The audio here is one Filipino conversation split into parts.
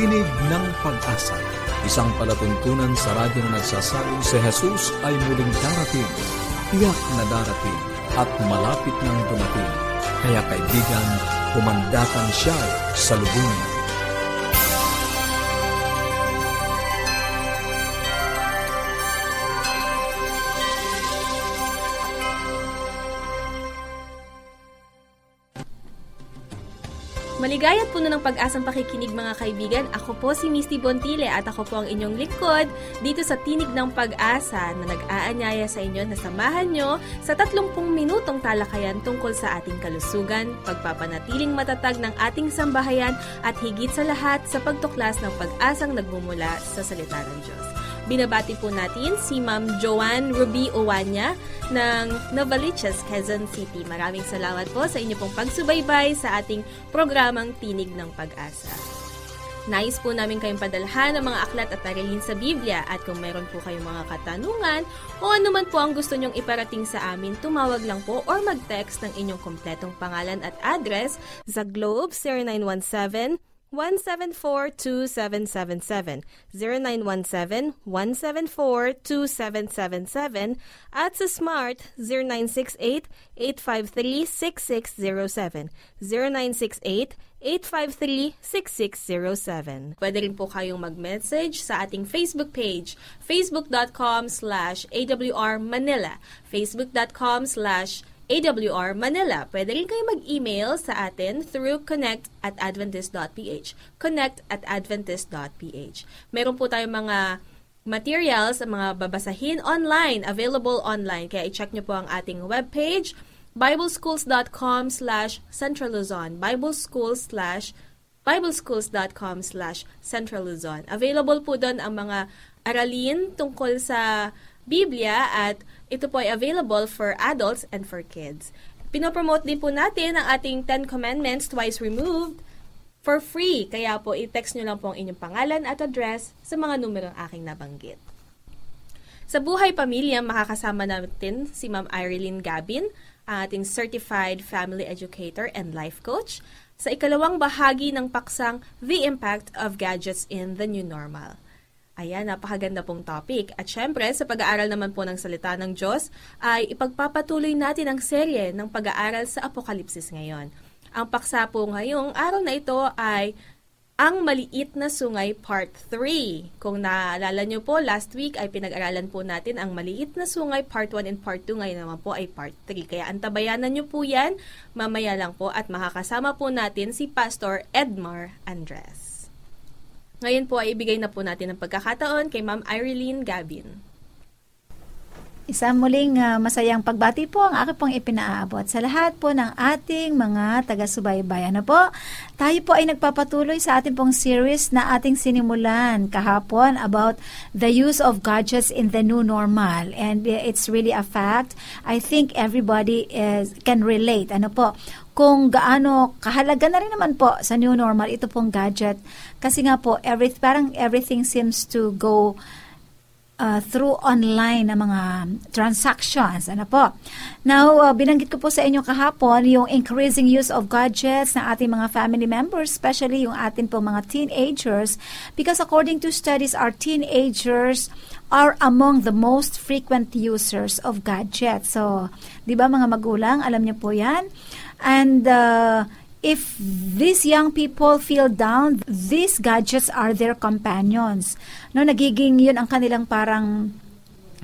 Tinig ng Pag-asa, isang palatuntunan sa radyo na nagsasabing si Jesus ay muling darating, tiyak na darating, at malapit nang dumating. Kaya kaibigan, humandatan siya sa lubungan. Maligayat po ng pag-asang pakikinig mga kaibigan. Ako po si Misty Bontile at ako po ang inyong likod dito sa Tinig ng Pag-asa na nag-aanyaya sa inyo na samahan nyo sa 30 minutong talakayan tungkol sa ating kalusugan, pagpapanatiling matatag ng ating sambahayan at higit sa lahat sa pagtuklas ng pag-asang nagmumula sa salita ng Diyos. Binabati po natin si Ma'am Joanne Ruby Owanya ng Novaliches, Quezon City. Maraming salamat po sa inyo pong pagsubaybay sa ating programang Tinig ng Pag-asa. Nais po namin kayong padalhan ng mga aklat at aralin sa Biblia at kung meron po kayong mga katanungan o anuman po ang gusto nyong iparating sa amin, tumawag lang po or mag-text ng inyong kompletong pangalan at address sa Globe 0917 174-2777, 0917-174-2777, at sa Smart 0968-853-6607, 0968-853-6607. Pwede rin po kayong mag-message sa ating Facebook page, facebook.com slash awr manila, facebook.com slash AWR Manila. Pwede rin kayo mag-email sa atin through connect at adventist.ph. Connect at adventist.ph. Meron po tayong mga materials, mga babasahin online, available online. Kaya i-check nyo po ang ating webpage, bibleschools.com slash centraluzon, bibleschools slash bibleschools.com slash centraluzon. Available po doon ang mga aralin tungkol sa Biblia at ito po ay available for adults and for kids. Pinopromote din po natin ang ating 10 Commandments Twice Removed for free. Kaya po, i-text nyo lang po ang inyong pangalan at address sa mga numerong aking nabanggit. Sa Buhay Pamilya, makakasama natin si Ma'am Irene Gabin, ating Certified Family Educator and Life Coach, sa ikalawang bahagi ng paksang The Impact of Gadgets in the New Normal. Ayan, napakaganda pong topic. At syempre, sa pag-aaral naman po ng salita ng Diyos, ay ipagpapatuloy natin ang serye ng pag-aaral sa Apokalipsis ngayon. Ang paksa po ngayong araw na ito ay ang Maliit na Sungay Part 3. Kung naalala nyo po, last week ay pinag-aralan po natin ang Maliit na Sungay Part 1 and Part 2. Ngayon naman po ay Part 3. Kaya antabayanan nyo po yan mamaya lang po at makakasama po natin si Pastor Edmar Andres. Ngayon po ay ibigay na po natin ang pagkakataon kay Ma'am Irene Gabin. Isang muling uh, masayang pagbati po ang aking pong ipinaabot sa lahat po ng ating mga taga-subaybay. Ano po? Tayo po ay nagpapatuloy sa ating pong series na ating sinimulan kahapon about the use of gadgets in the new normal. And it's really a fact. I think everybody is, can relate. Ano po? Kung gaano kahalaga na rin naman po sa new normal ito pong gadget kasi nga po every, parang everything seems to go uh, through online na mga transactions. Ano po? Now, uh, binanggit ko po sa inyo kahapon yung increasing use of gadgets ng ating mga family members, especially yung ating po mga teenagers because according to studies, our teenagers are among the most frequent users of gadgets. So, di ba mga magulang, alam niyo po yan? And uh, if these young people feel down, these gadgets are their companions. No, nagiging yun ang kanilang parang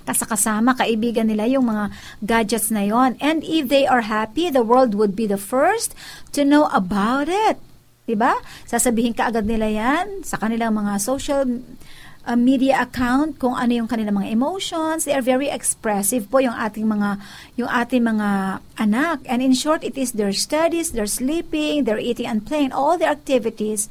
kasakasama, kaibigan nila yung mga gadgets na yon. And if they are happy, the world would be the first to know about it. Diba? Sasabihin ka agad nila yan sa kanilang mga social uh, media account kung ano yung kanilang mga emotions. They are very expressive po yung ating mga yung ating mga anak. And in short, it is their studies, their sleeping, their eating and playing, all their activities.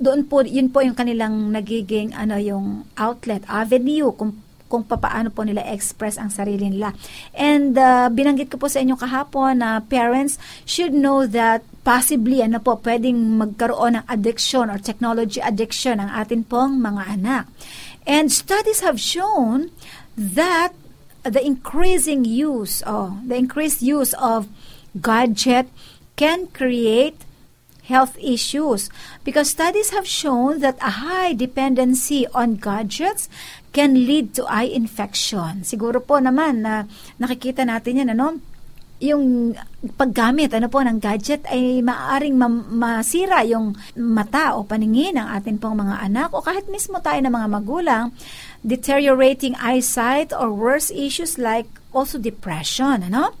Doon po, yun po yung kanilang nagiging ano yung outlet, avenue kung kung paano po nila express ang sarili nila. And uh, binanggit ko po sa inyo kahapon na parents should know that possibly ano po pwedeng magkaroon ng addiction or technology addiction ang atin pong mga anak. And studies have shown that the increasing use oh, the increased use of gadget can create health issues because studies have shown that a high dependency on gadgets can lead to eye infection. Siguro po naman na nakikita natin yan, ano? yung paggamit ano po ng gadget ay maaaring ma- masira yung mata o paningin ng atin pong mga anak o kahit mismo tayo ng mga magulang deteriorating eyesight or worse issues like also depression ano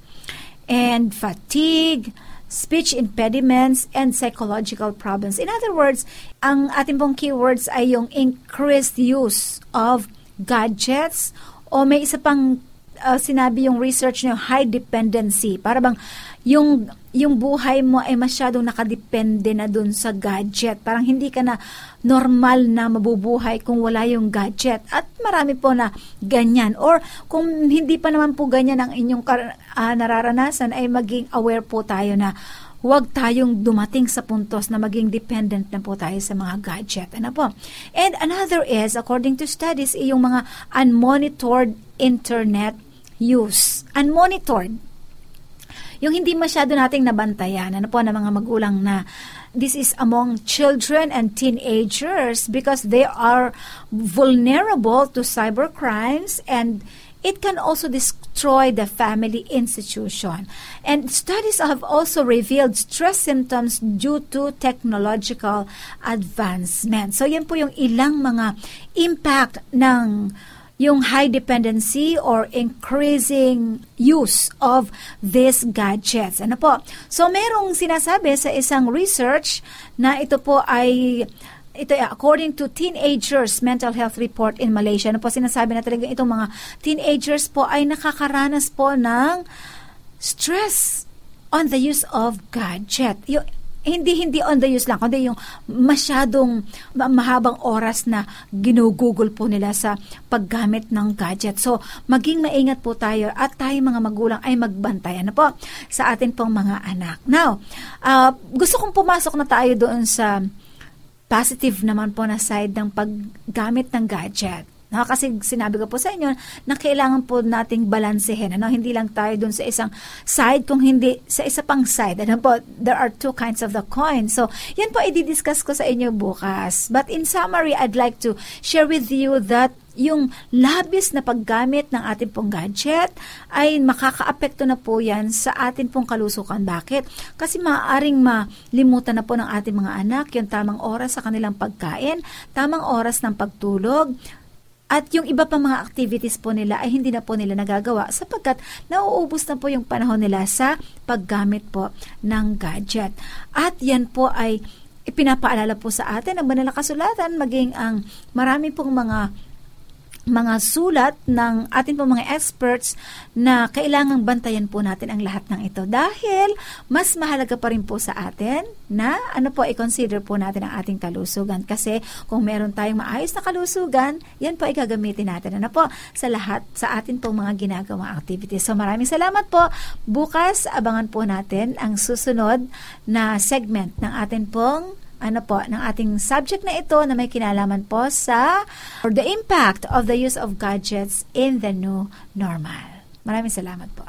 and fatigue speech impediments, and psychological problems. In other words, ang ating pong keywords ay yung increased use of gadgets o may isa pang uh, sinabi yung research niyo high dependency. Para bang yung yung buhay mo ay masyadong nakadepende na dun sa gadget. Parang hindi ka na normal na mabubuhay kung wala yung gadget. At marami po na ganyan. Or kung hindi pa naman po ganyan ang inyong uh, nararanasan ay maging aware po tayo na huwag tayong dumating sa puntos na maging dependent na po tayo sa mga gadget. Ano po? And another is, according to studies, yung mga unmonitored internet use. Unmonitored. Yung hindi masyado nating nabantayan, ano po, ng mga magulang na this is among children and teenagers because they are vulnerable to cyber crimes and it can also destroy the family institution. And studies have also revealed stress symptoms due to technological advancement. So yan po yung ilang mga impact ng yung high dependency or increasing use of these gadgets. Ano po? So, merong sinasabi sa isang research na ito po ay ito according to teenagers mental health report in Malaysia. Ano po sinasabi na talaga itong mga teenagers po ay nakakaranas po ng stress on the use of gadget. Yung hindi hindi on the use lang kundi yung masyadong mahabang oras na ginugugol po nila sa paggamit ng gadget. So, maging maingat po tayo at tayo mga magulang ay magbantayan na po sa atin pong mga anak. Now, uh, gusto kong pumasok na tayo doon sa positive naman po na side ng paggamit ng gadget. No, kasi sinabi ko po sa inyo na kailangan po nating balansehin. Ano? Hindi lang tayo dun sa isang side, kung hindi sa isa pang side. Ano po, there are two kinds of the coin. So, yan po i-discuss ko sa inyo bukas. But in summary, I'd like to share with you that yung labis na paggamit ng ating pong gadget ay makakaapekto na po yan sa atin pong kalusukan. Bakit? Kasi maaaring malimutan na po ng ating mga anak yung tamang oras sa kanilang pagkain, tamang oras ng pagtulog, at yung iba pang mga activities po nila ay hindi na po nila nagagawa sapagkat nauubos na po yung panahon nila sa paggamit po ng gadget. At yan po ay ipinapaalala po sa atin ng banal maging ang marami pong mga mga sulat ng atin po mga experts na kailangang bantayan po natin ang lahat ng ito dahil mas mahalaga pa rin po sa atin na ano po i-consider po natin ang ating kalusugan kasi kung meron tayong maayos na kalusugan, yan po ay gagamitin natin ano po sa lahat sa atin pong mga ginagawang activities. So maraming salamat po. Bukas abangan po natin ang susunod na segment ng atin pong ano po, ng ating subject na ito na may kinalaman po sa or the impact of the use of gadgets in the new normal. Maraming salamat po.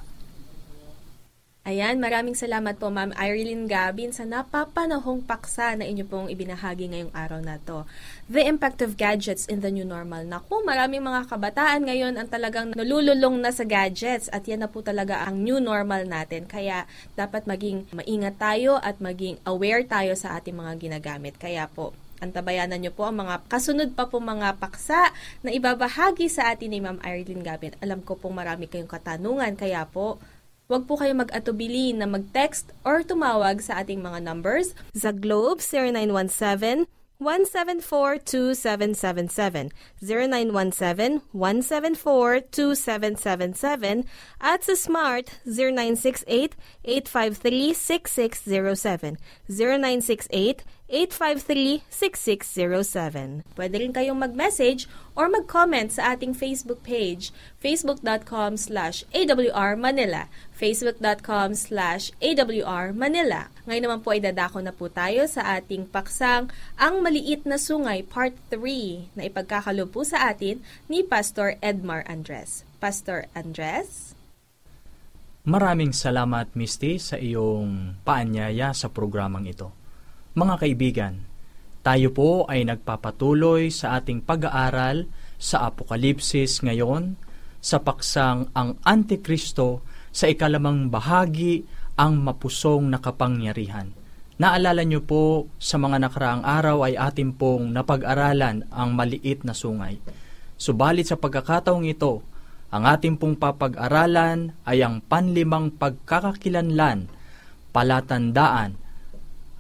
Ayan, maraming salamat po Ma'am Irene Gabin sa napapanahong paksa na inyo pong ibinahagi ngayong araw na to. The impact of gadgets in the new normal. Naku, maraming mga kabataan ngayon ang talagang nalululong na sa gadgets at yan na po talaga ang new normal natin. Kaya dapat maging maingat tayo at maging aware tayo sa ating mga ginagamit. Kaya po, antabayanan nyo po ang mga kasunod pa po mga paksa na ibabahagi sa atin ni Ma'am Irene Gabin. Alam ko pong marami kayong katanungan, kaya po Huwag po kayo mag-atubili na mag-text or tumawag sa ating mga numbers. Sa Globe, 0917 174-2777, 0917-174-2777, at sa Smart, 0968-853-6607, 0968-853-6607. Pwede rin kayong mag-message or mag-comment sa ating Facebook page, facebook.com slash awrmanila, facebook.com slash awrmanila. Ngayon naman po ay dadako na po tayo sa ating paksang Ang Maliit na Sungay Part 3 na ipagkakalo po sa atin ni Pastor Edmar Andres. Pastor Andres? Maraming salamat, Misty, sa iyong paanyaya sa programang ito. Mga kaibigan, tayo po ay nagpapatuloy sa ating pag-aaral sa Apokalipsis ngayon sa paksang ang Antikristo sa ikalamang bahagi ang mapusong na kapangyarihan. Naalala niyo po sa mga nakaraang araw ay atin pong napag-aralan ang maliit na sungay. Subalit sa pagkakataong ito, ang ating pong papag-aralan ay ang panlimang pagkakakilanlan, palatandaan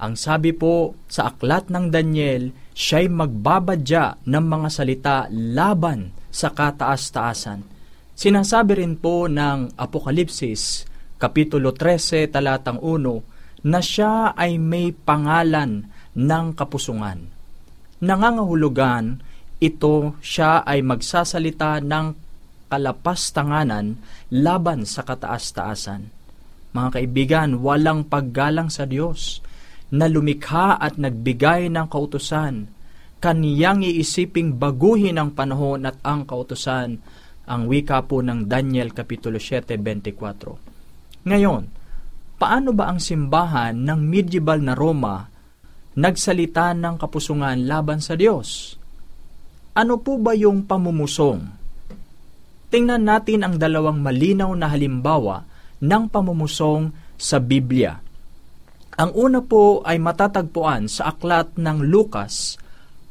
ang sabi po sa aklat ng Daniel, siya'y magbabadya ng mga salita laban sa kataas-taasan. Sinasabi rin po ng Apokalipsis, Kapitulo 13, talatang 1, na siya ay may pangalan ng kapusungan. Nangangahulugan, ito siya ay magsasalita ng kalapastanganan laban sa kataas-taasan. Mga kaibigan, walang paggalang sa Diyos na lumikha at nagbigay ng kautusan, kaniyang iisiping baguhin ang panahon at ang kautusan, ang wika po ng Daniel Kapitulo 7.24. Ngayon, paano ba ang simbahan ng medieval na Roma nagsalita ng kapusungan laban sa Diyos? Ano po ba yung pamumusong? Tingnan natin ang dalawang malinaw na halimbawa ng pamumusong sa Biblia. Ang una po ay matatagpuan sa aklat ng Lucas.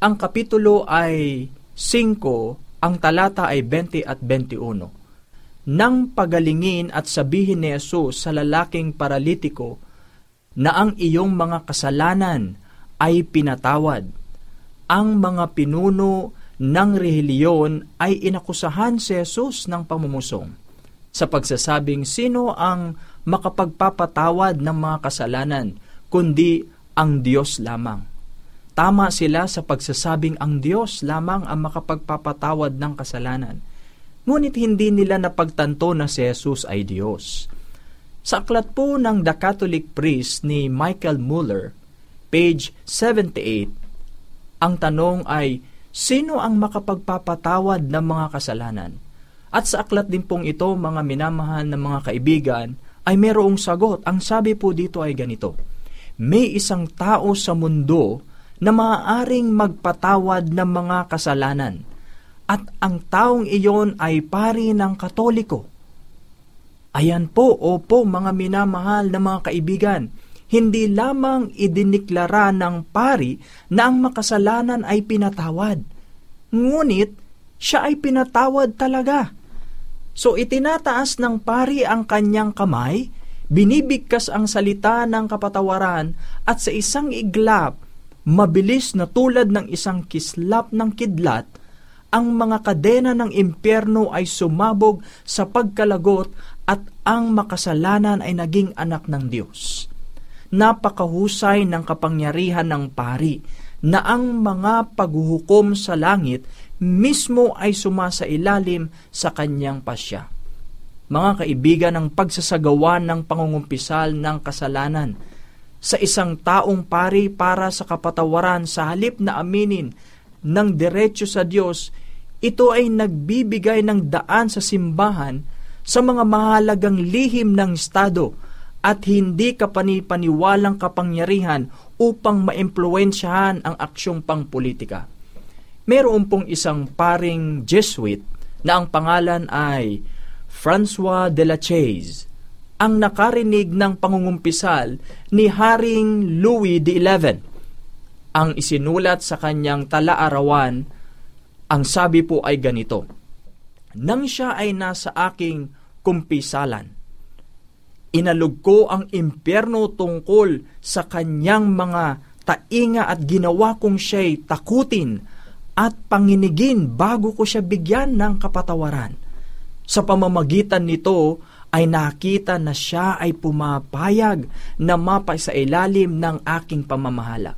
Ang kapitulo ay 5, ang talata ay 20 at 21. Nang pagalingin at sabihin ni Jesus sa lalaking paralitiko na ang iyong mga kasalanan ay pinatawad. Ang mga pinuno ng reheliyon ay inakusahan si Jesus ng pamumusong sa pagsasabing sino ang makapagpapatawad ng mga kasalanan, kundi ang Diyos lamang. Tama sila sa pagsasabing ang Diyos lamang ang makapagpapatawad ng kasalanan. Ngunit hindi nila napagtanto na si Jesus ay Diyos. Sa aklat po ng The Catholic Priest ni Michael Muller, page 78, ang tanong ay, sino ang makapagpapatawad ng mga kasalanan? At sa aklat din pong ito, mga minamahal ng mga kaibigan, ay merong sagot. Ang sabi po dito ay ganito, May isang tao sa mundo na maaaring magpatawad ng mga kasalanan at ang taong iyon ay pari ng katoliko. Ayan po, opo mga minamahal na mga kaibigan, hindi lamang idiniklara ng pari na ang makasalanan ay pinatawad. Ngunit, siya ay pinatawad talaga. So itinataas ng pari ang kanyang kamay, binibigkas ang salita ng kapatawaran at sa isang iglap, mabilis na tulad ng isang kislap ng kidlat, ang mga kadena ng impyerno ay sumabog sa pagkalagot at ang makasalanan ay naging anak ng Diyos. Napakahusay ng kapangyarihan ng pari na ang mga paghuhukom sa langit mismo ay sumasa ilalim sa kanyang pasya. Mga kaibigan, ang pagsasagawa ng pangungumpisal ng kasalanan sa isang taong pari para sa kapatawaran sa halip na aminin ng diretsyo sa Diyos, ito ay nagbibigay ng daan sa simbahan sa mga mahalagang lihim ng Estado at hindi kapanipaniwalang kapangyarihan upang maimpluensyahan ang aksyong pangpolitika meron pong isang paring Jesuit na ang pangalan ay Francois de la Chaise ang nakarinig ng pangungumpisal ni Haring Louis XI. Ang isinulat sa kanyang talaarawan, ang sabi po ay ganito, Nang siya ay nasa aking kumpisalan, inalog ko ang impyerno tungkol sa kanyang mga tainga at ginawa kong siya'y takutin at panginigin bago ko siya bigyan ng kapatawaran. Sa pamamagitan nito ay nakita na siya ay pumapayag na mapa sa ilalim ng aking pamamahala.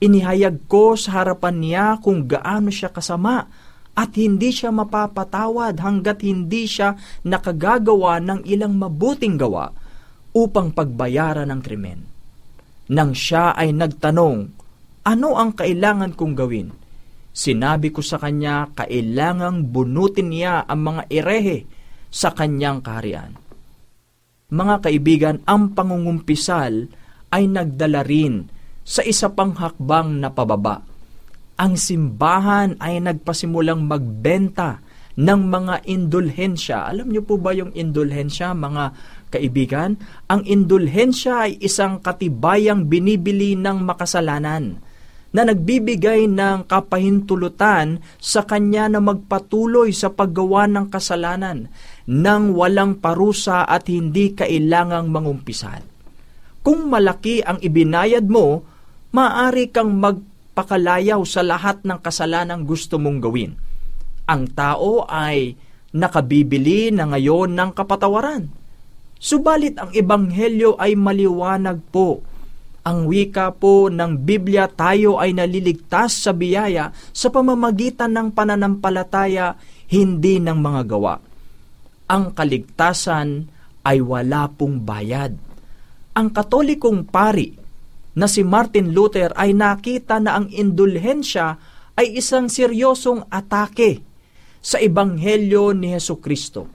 Inihayag ko sa harapan niya kung gaano siya kasama at hindi siya mapapatawad hanggat hindi siya nakagagawa ng ilang mabuting gawa upang pagbayaran ng krimen. Nang siya ay nagtanong, ano ang kailangan kong gawin? Sinabi ko sa kanya, kailangang bunutin niya ang mga erehe sa kanyang kaharian. Mga kaibigan, ang pangungumpisal ay nagdala rin sa isa pang hakbang na pababa. Ang simbahan ay nagpasimulang magbenta ng mga indulhensya. Alam niyo po ba yung indulhensya, mga kaibigan? Ang indulhensya ay isang katibayang binibili ng makasalanan na nagbibigay ng kapahintulutan sa kanya na magpatuloy sa paggawa ng kasalanan nang walang parusa at hindi kailangang mangumpisan. Kung malaki ang ibinayad mo, maaari kang magpakalayaw sa lahat ng kasalanang gusto mong gawin. Ang tao ay nakabibili na ngayon ng kapatawaran. Subalit ang ebanghelyo ay maliwanag po ang wika po ng Biblia tayo ay naliligtas sa biyaya sa pamamagitan ng pananampalataya, hindi ng mga gawa. Ang kaligtasan ay wala pong bayad. Ang katolikong pari na si Martin Luther ay nakita na ang indulhensya ay isang seryosong atake sa ebanghelyo ni Heso Kristo.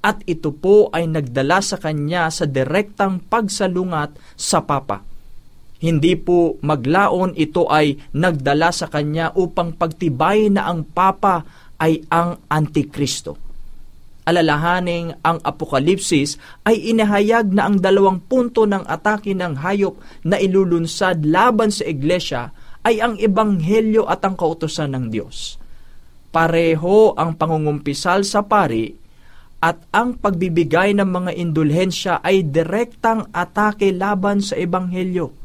At ito po ay nagdala sa kanya sa direktang pagsalungat sa Papa hindi po maglaon ito ay nagdala sa kanya upang pagtibay na ang Papa ay ang Antikristo. Alalahaning ang Apokalipsis ay inahayag na ang dalawang punto ng atake ng hayop na ilulunsad laban sa iglesia ay ang Ebanghelyo at ang kautosan ng Diyos. Pareho ang pangungumpisal sa pari at ang pagbibigay ng mga indulhensya ay direktang atake laban sa Ebanghelyo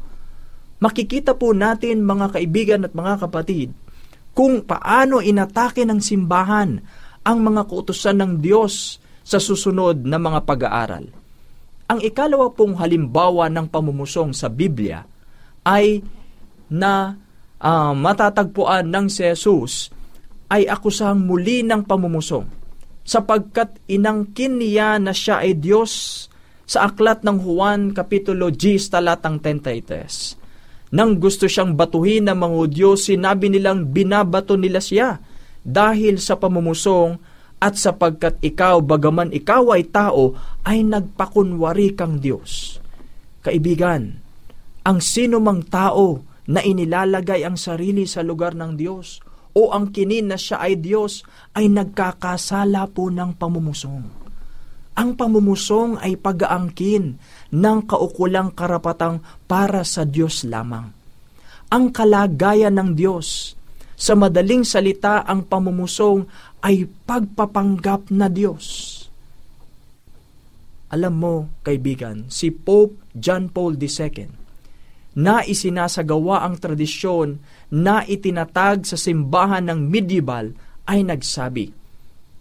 makikita po natin mga kaibigan at mga kapatid kung paano inatake ng simbahan ang mga kautusan ng Diyos sa susunod na mga pag-aaral. Ang ikalawa pong halimbawa ng pamumusong sa Biblia ay na uh, matatagpuan ng si Jesus ay akusahang muli ng pamumusong sapagkat inangkin niya na siya ay Diyos sa aklat ng Juan Kapitulo 10 talatang 33 nang gusto siyang batuhin ng mga Hudyo, sinabi nilang binabato nila siya dahil sa pamumusong at sapagkat ikaw, bagaman ikaw ay tao, ay nagpakunwari kang Diyos. Kaibigan, ang sino mang tao na inilalagay ang sarili sa lugar ng Diyos o ang kinin na siya ay Diyos ay nagkakasala po ng pamumusong. Ang pamumusong ay pag-aangkin ng kaukulang karapatang para sa Diyos lamang. Ang kalagayan ng Diyos, sa madaling salita ang pamumusong ay pagpapanggap na Diyos. Alam mo, kaibigan, si Pope John Paul II na isinasagawa ang tradisyon na itinatag sa simbahan ng medieval ay nagsabi,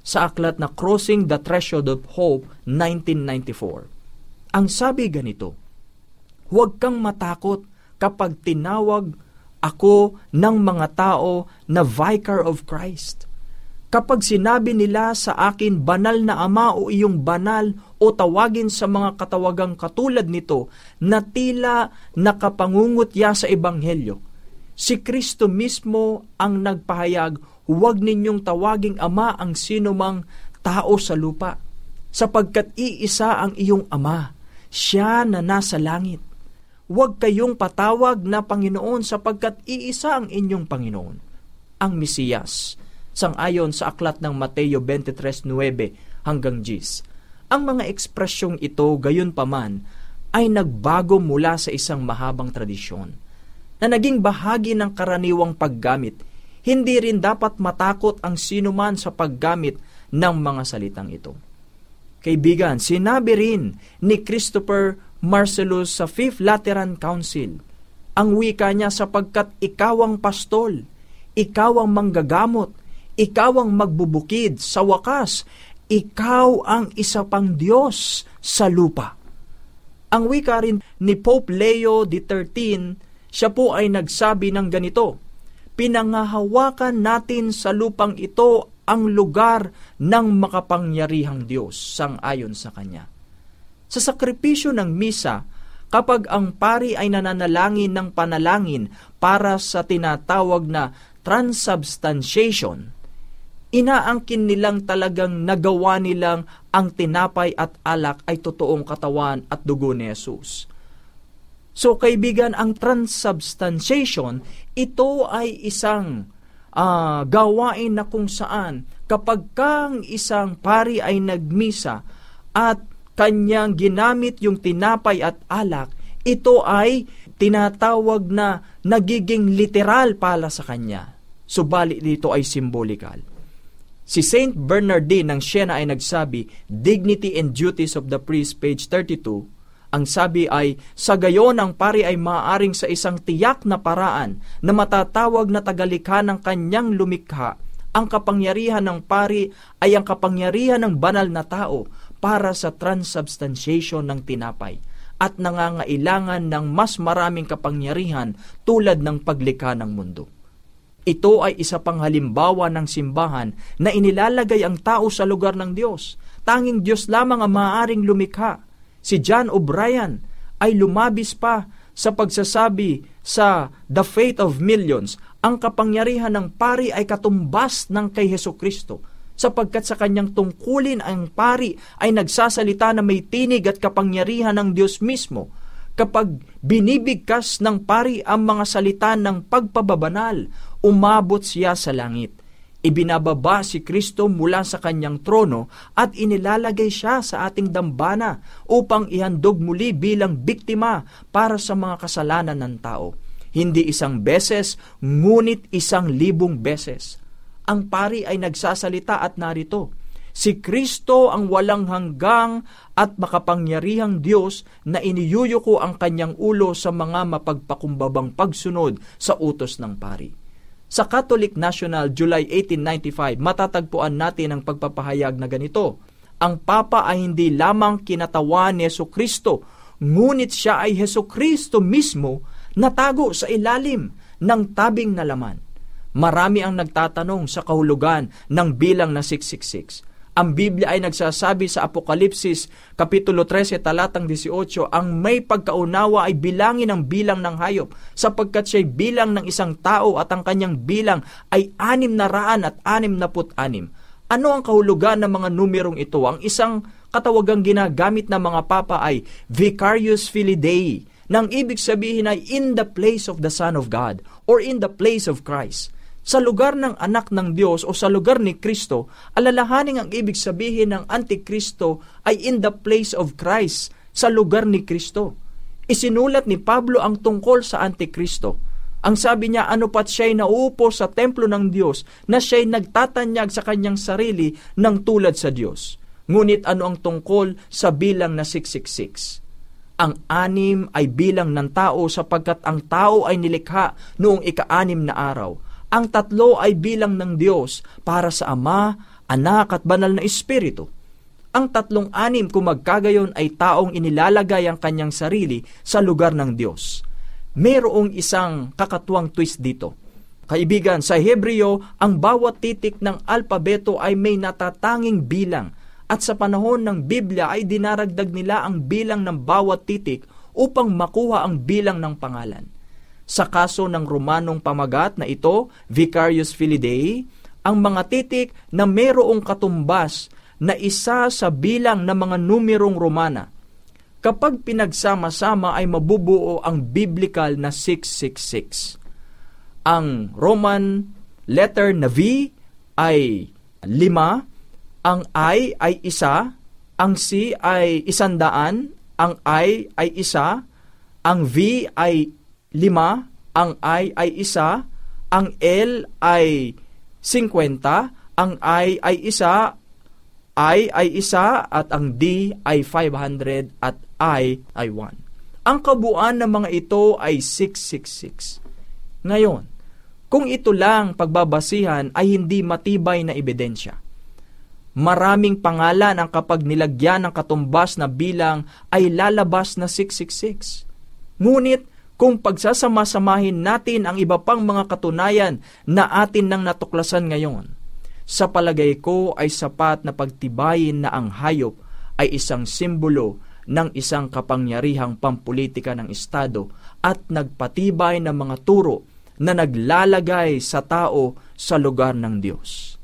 sa aklat na Crossing the Threshold of Hope 1994. Ang sabi ganito, Huwag kang matakot kapag tinawag ako ng mga tao na Vicar of Christ. Kapag sinabi nila sa akin, banal na ama o iyong banal o tawagin sa mga katawagang katulad nito na tila nakapangungutya sa Ebanghelyo, si Kristo mismo ang nagpahayag huwag ninyong tawaging ama ang sinumang tao sa lupa, sapagkat iisa ang iyong ama, siya na nasa langit. Huwag kayong patawag na Panginoon sapagkat iisa ang inyong Panginoon, ang Mesiyas, sangayon sa aklat ng Mateo 23.9 hanggang 10. Ang mga ekspresyong ito gayon paman ay nagbago mula sa isang mahabang tradisyon na naging bahagi ng karaniwang paggamit hindi rin dapat matakot ang sinuman sa paggamit ng mga salitang ito. Kaibigan, sinabi rin ni Christopher Marcellus sa Fifth Lateran Council, ang wika niya sapagkat ikaw ang pastol, ikaw ang manggagamot, ikaw ang magbubukid, sa wakas, ikaw ang isa pang Diyos sa lupa. Ang wika rin ni Pope Leo XIII, siya po ay nagsabi ng ganito, pinangahawakan natin sa lupang ito ang lugar ng makapangyarihang Diyos sang-ayon sa Kanya. Sa sakripisyo ng misa, kapag ang pari ay nananalangin ng panalangin para sa tinatawag na transubstantiation, inaangkin nilang talagang nagawa nilang ang tinapay at alak ay totoong katawan at dugo ni Jesus. So kaibigan, ang transubstantiation, ito ay isang uh, gawain na kung saan kapag kang isang pari ay nagmisa at kanyang ginamit yung tinapay at alak, ito ay tinatawag na nagiging literal pala sa kanya. Subalit dito ay symbolikal. Si Saint Bernardine ng Siena ay nagsabi, Dignity and Duties of the Priest, page 32, ang sabi ay, sa gayon ang pari ay maaaring sa isang tiyak na paraan na matatawag na tagalikha ng kanyang lumikha. Ang kapangyarihan ng pari ay ang kapangyarihan ng banal na tao para sa transubstantiation ng tinapay at nangangailangan ng mas maraming kapangyarihan tulad ng paglikha ng mundo. Ito ay isa pang halimbawa ng simbahan na inilalagay ang tao sa lugar ng Diyos. Tanging Diyos lamang ang maaaring lumikha. Si John O'Brien ay lumabis pa sa pagsasabi sa The Faith of Millions, ang kapangyarihan ng pari ay katumbas ng kay Heso Kristo sapagkat sa kanyang tungkulin ang pari ay nagsasalita na may tinig at kapangyarihan ng Diyos mismo. Kapag binibigkas ng pari ang mga salita ng pagpababanal, umabot siya sa langit. Ibinababa si Kristo mula sa kanyang trono at inilalagay siya sa ating dambana upang ihandog muli bilang biktima para sa mga kasalanan ng tao. Hindi isang beses, ngunit isang libong beses ang pari ay nagsasalita at narito, Si Kristo ang walang hanggang at makapangyarihang Diyos na iniyuyuko ang kanyang ulo sa mga mapagpakumbabang pagsunod sa utos ng pari. Sa Catholic National, July 1895, matatagpuan natin ang pagpapahayag na ganito, Ang Papa ay hindi lamang kinatawan ni Yeso Kristo, ngunit siya ay Yeso Kristo mismo na tago sa ilalim ng tabing na laman. Marami ang nagtatanong sa kahulugan ng bilang na 666. Ang Biblia ay nagsasabi sa Apokalipsis Kapitulo 13 talatang 18, ang may pagkaunawa ay bilangin ang bilang ng hayop, sapagkat siya'y bilang ng isang tao at ang kanyang bilang ay anim na raan at anim na put anim. Ano ang kahulugan ng mga numerong ito? Ang isang katawagang ginagamit ng mga papa ay Vicarius Filii Dei, nang ibig sabihin ay in the place of the Son of God or in the place of Christ sa lugar ng anak ng Diyos o sa lugar ni Kristo, alalahaning ang ibig sabihin ng Antikristo ay in the place of Christ, sa lugar ni Kristo. Isinulat ni Pablo ang tungkol sa Antikristo. Ang sabi niya, ano pat siya'y nauupo sa templo ng Diyos na siya'y nagtatanyag sa kanyang sarili ng tulad sa Diyos. Ngunit ano ang tungkol sa bilang na 666? Ang anim ay bilang ng tao sapagkat ang tao ay nilikha noong ika-anim na araw ang tatlo ay bilang ng Diyos para sa Ama, Anak at Banal na Espiritu. Ang tatlong anim kung magkagayon ay taong inilalagay ang kanyang sarili sa lugar ng Diyos. Mayroong isang kakatuwang twist dito. Kaibigan, sa Hebreo, ang bawat titik ng alpabeto ay may natatanging bilang at sa panahon ng Biblia ay dinaragdag nila ang bilang ng bawat titik upang makuha ang bilang ng pangalan. Sa kaso ng Romanong pamagat na ito, Vicarius Filii ang mga titik na mayroong katumbas na isa sa bilang ng mga numerong Romana. Kapag pinagsama-sama ay mabubuo ang biblical na 666. Ang Roman letter na V ay lima, ang I ay isa, ang C ay isandaan, ang I ay isa, ang V ay lima, ang I ay isa, ang L ay 50, ang I ay isa, I ay isa, at ang D ay 500, at I ay 1. Ang kabuuan ng mga ito ay 666. Ngayon, kung ito lang pagbabasihan ay hindi matibay na ebidensya. Maraming pangalan ang kapag nilagyan ng katumbas na bilang ay lalabas na 666. Ngunit kung pagsasama-samahin natin ang iba pang mga katunayan na atin nang natuklasan ngayon. Sa palagay ko ay sapat na pagtibayin na ang hayop ay isang simbolo ng isang kapangyarihang pampolitika ng Estado at nagpatibay ng mga turo na naglalagay sa tao sa lugar ng Diyos.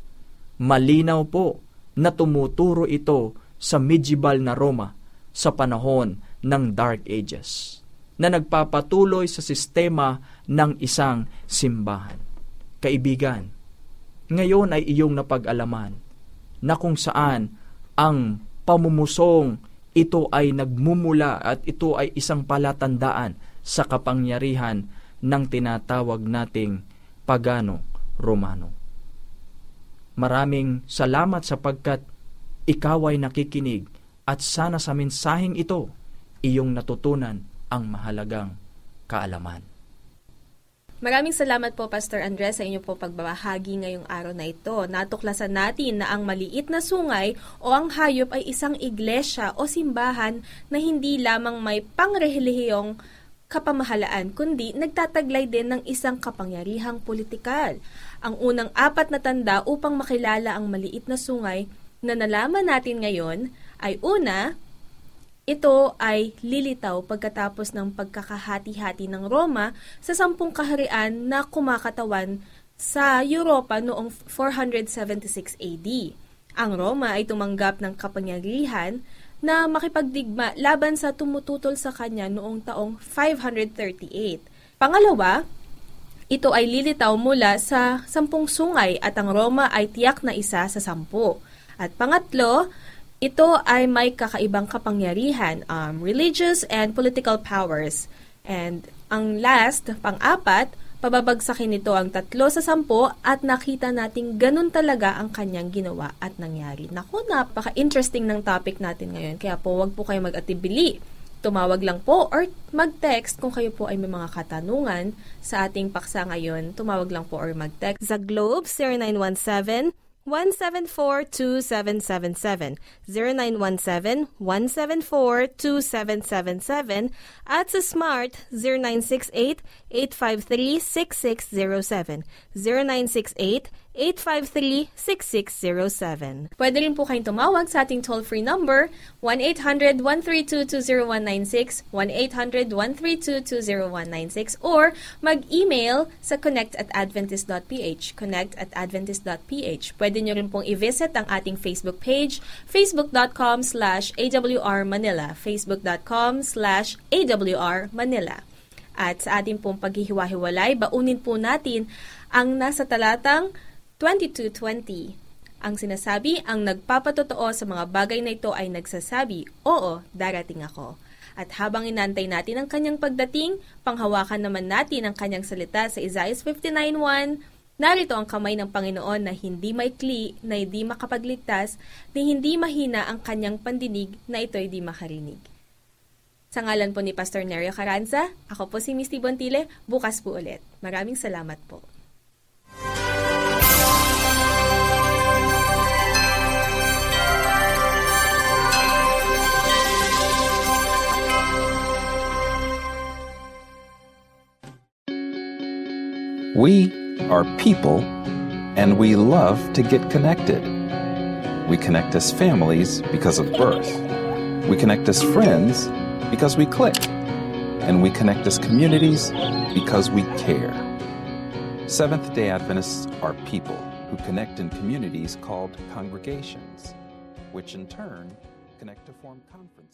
Malinaw po na tumuturo ito sa medieval na Roma sa panahon ng Dark Ages. Na nagpapatuloy sa sistema ng isang simbahan. Kaibigan, ngayon ay iyong napag-alaman na kung saan ang pamumusong ito ay nagmumula at ito ay isang palatandaan sa kapangyarihan ng tinatawag nating pagano Romano. Maraming salamat sapagkat ikaw ay nakikinig at sana sa mensaheng ito iyong natutunan ang mahalagang kaalaman. Maraming salamat po Pastor Andres sa inyo po pagbabahagi ngayong araw na ito. Natuklasan natin na ang maliit na sungay o ang hayop ay isang iglesia o simbahan na hindi lamang may pangrehilihiyong kapamahalaan kundi nagtataglay din ng isang kapangyarihang politikal. Ang unang apat na tanda upang makilala ang maliit na sungay na nalaman natin ngayon ay una, ito ay lilitaw pagkatapos ng pagkakahati-hati ng Roma sa sampung kaharian na kumakatawan sa Europa noong 476 AD. Ang Roma ay tumanggap ng kapangyarihan na makipagdigma laban sa tumututol sa kanya noong taong 538. Pangalawa, ito ay lilitaw mula sa sampung sungay at ang Roma ay tiyak na isa sa sampu. At pangatlo, ito ay may kakaibang kapangyarihan, um, religious and political powers. And ang last, pang-apat, pababagsakin nito ang tatlo sa sampo at nakita nating ganun talaga ang kanyang ginawa at nangyari. Naku, napaka-interesting ng topic natin ngayon. Kaya po, wag po kayo mag-atibili. Tumawag lang po or mag-text kung kayo po ay may mga katanungan sa ating paksa ngayon. Tumawag lang po or mag-text sa Globe 0917 174-2777, 0917-174-2777, at sa Smart 0968-853-6607, 0968-853-6607. Pwede rin po kayong tumawag sa ating toll-free number 1-800-132-20196, 1-800-132-20196, or mag-email sa connect at adventist.ph, connect at adventist.ph. Pwede nyo rin pong i-visit ang ating Facebook page, facebook.com slash awrmanila, facebook.com slash awrmanila. At sa ating pong paghihiwa-hiwalay, baunin po natin ang nasa talatang 2220. Ang sinasabi, ang nagpapatotoo sa mga bagay na ito ay nagsasabi, Oo, darating ako. At habang inantay natin ang kanyang pagdating, panghawakan naman natin ang kanyang salita sa Isaiah 59.1, Narito ang kamay ng Panginoon na hindi maikli, na hindi makapagligtas, ni hindi mahina ang kanyang pandinig na ito'y di makarinig. Sa ngalan po ni Pastor Nerio Caranza, ako po si Misty Bontile, bukas po ulit. Maraming salamat po. We are people and we love to get connected. We connect as families because of birth. We connect as friends because we click. And we connect as communities because we care. Seventh day Adventists are people who connect in communities called congregations, which in turn connect to form conferences.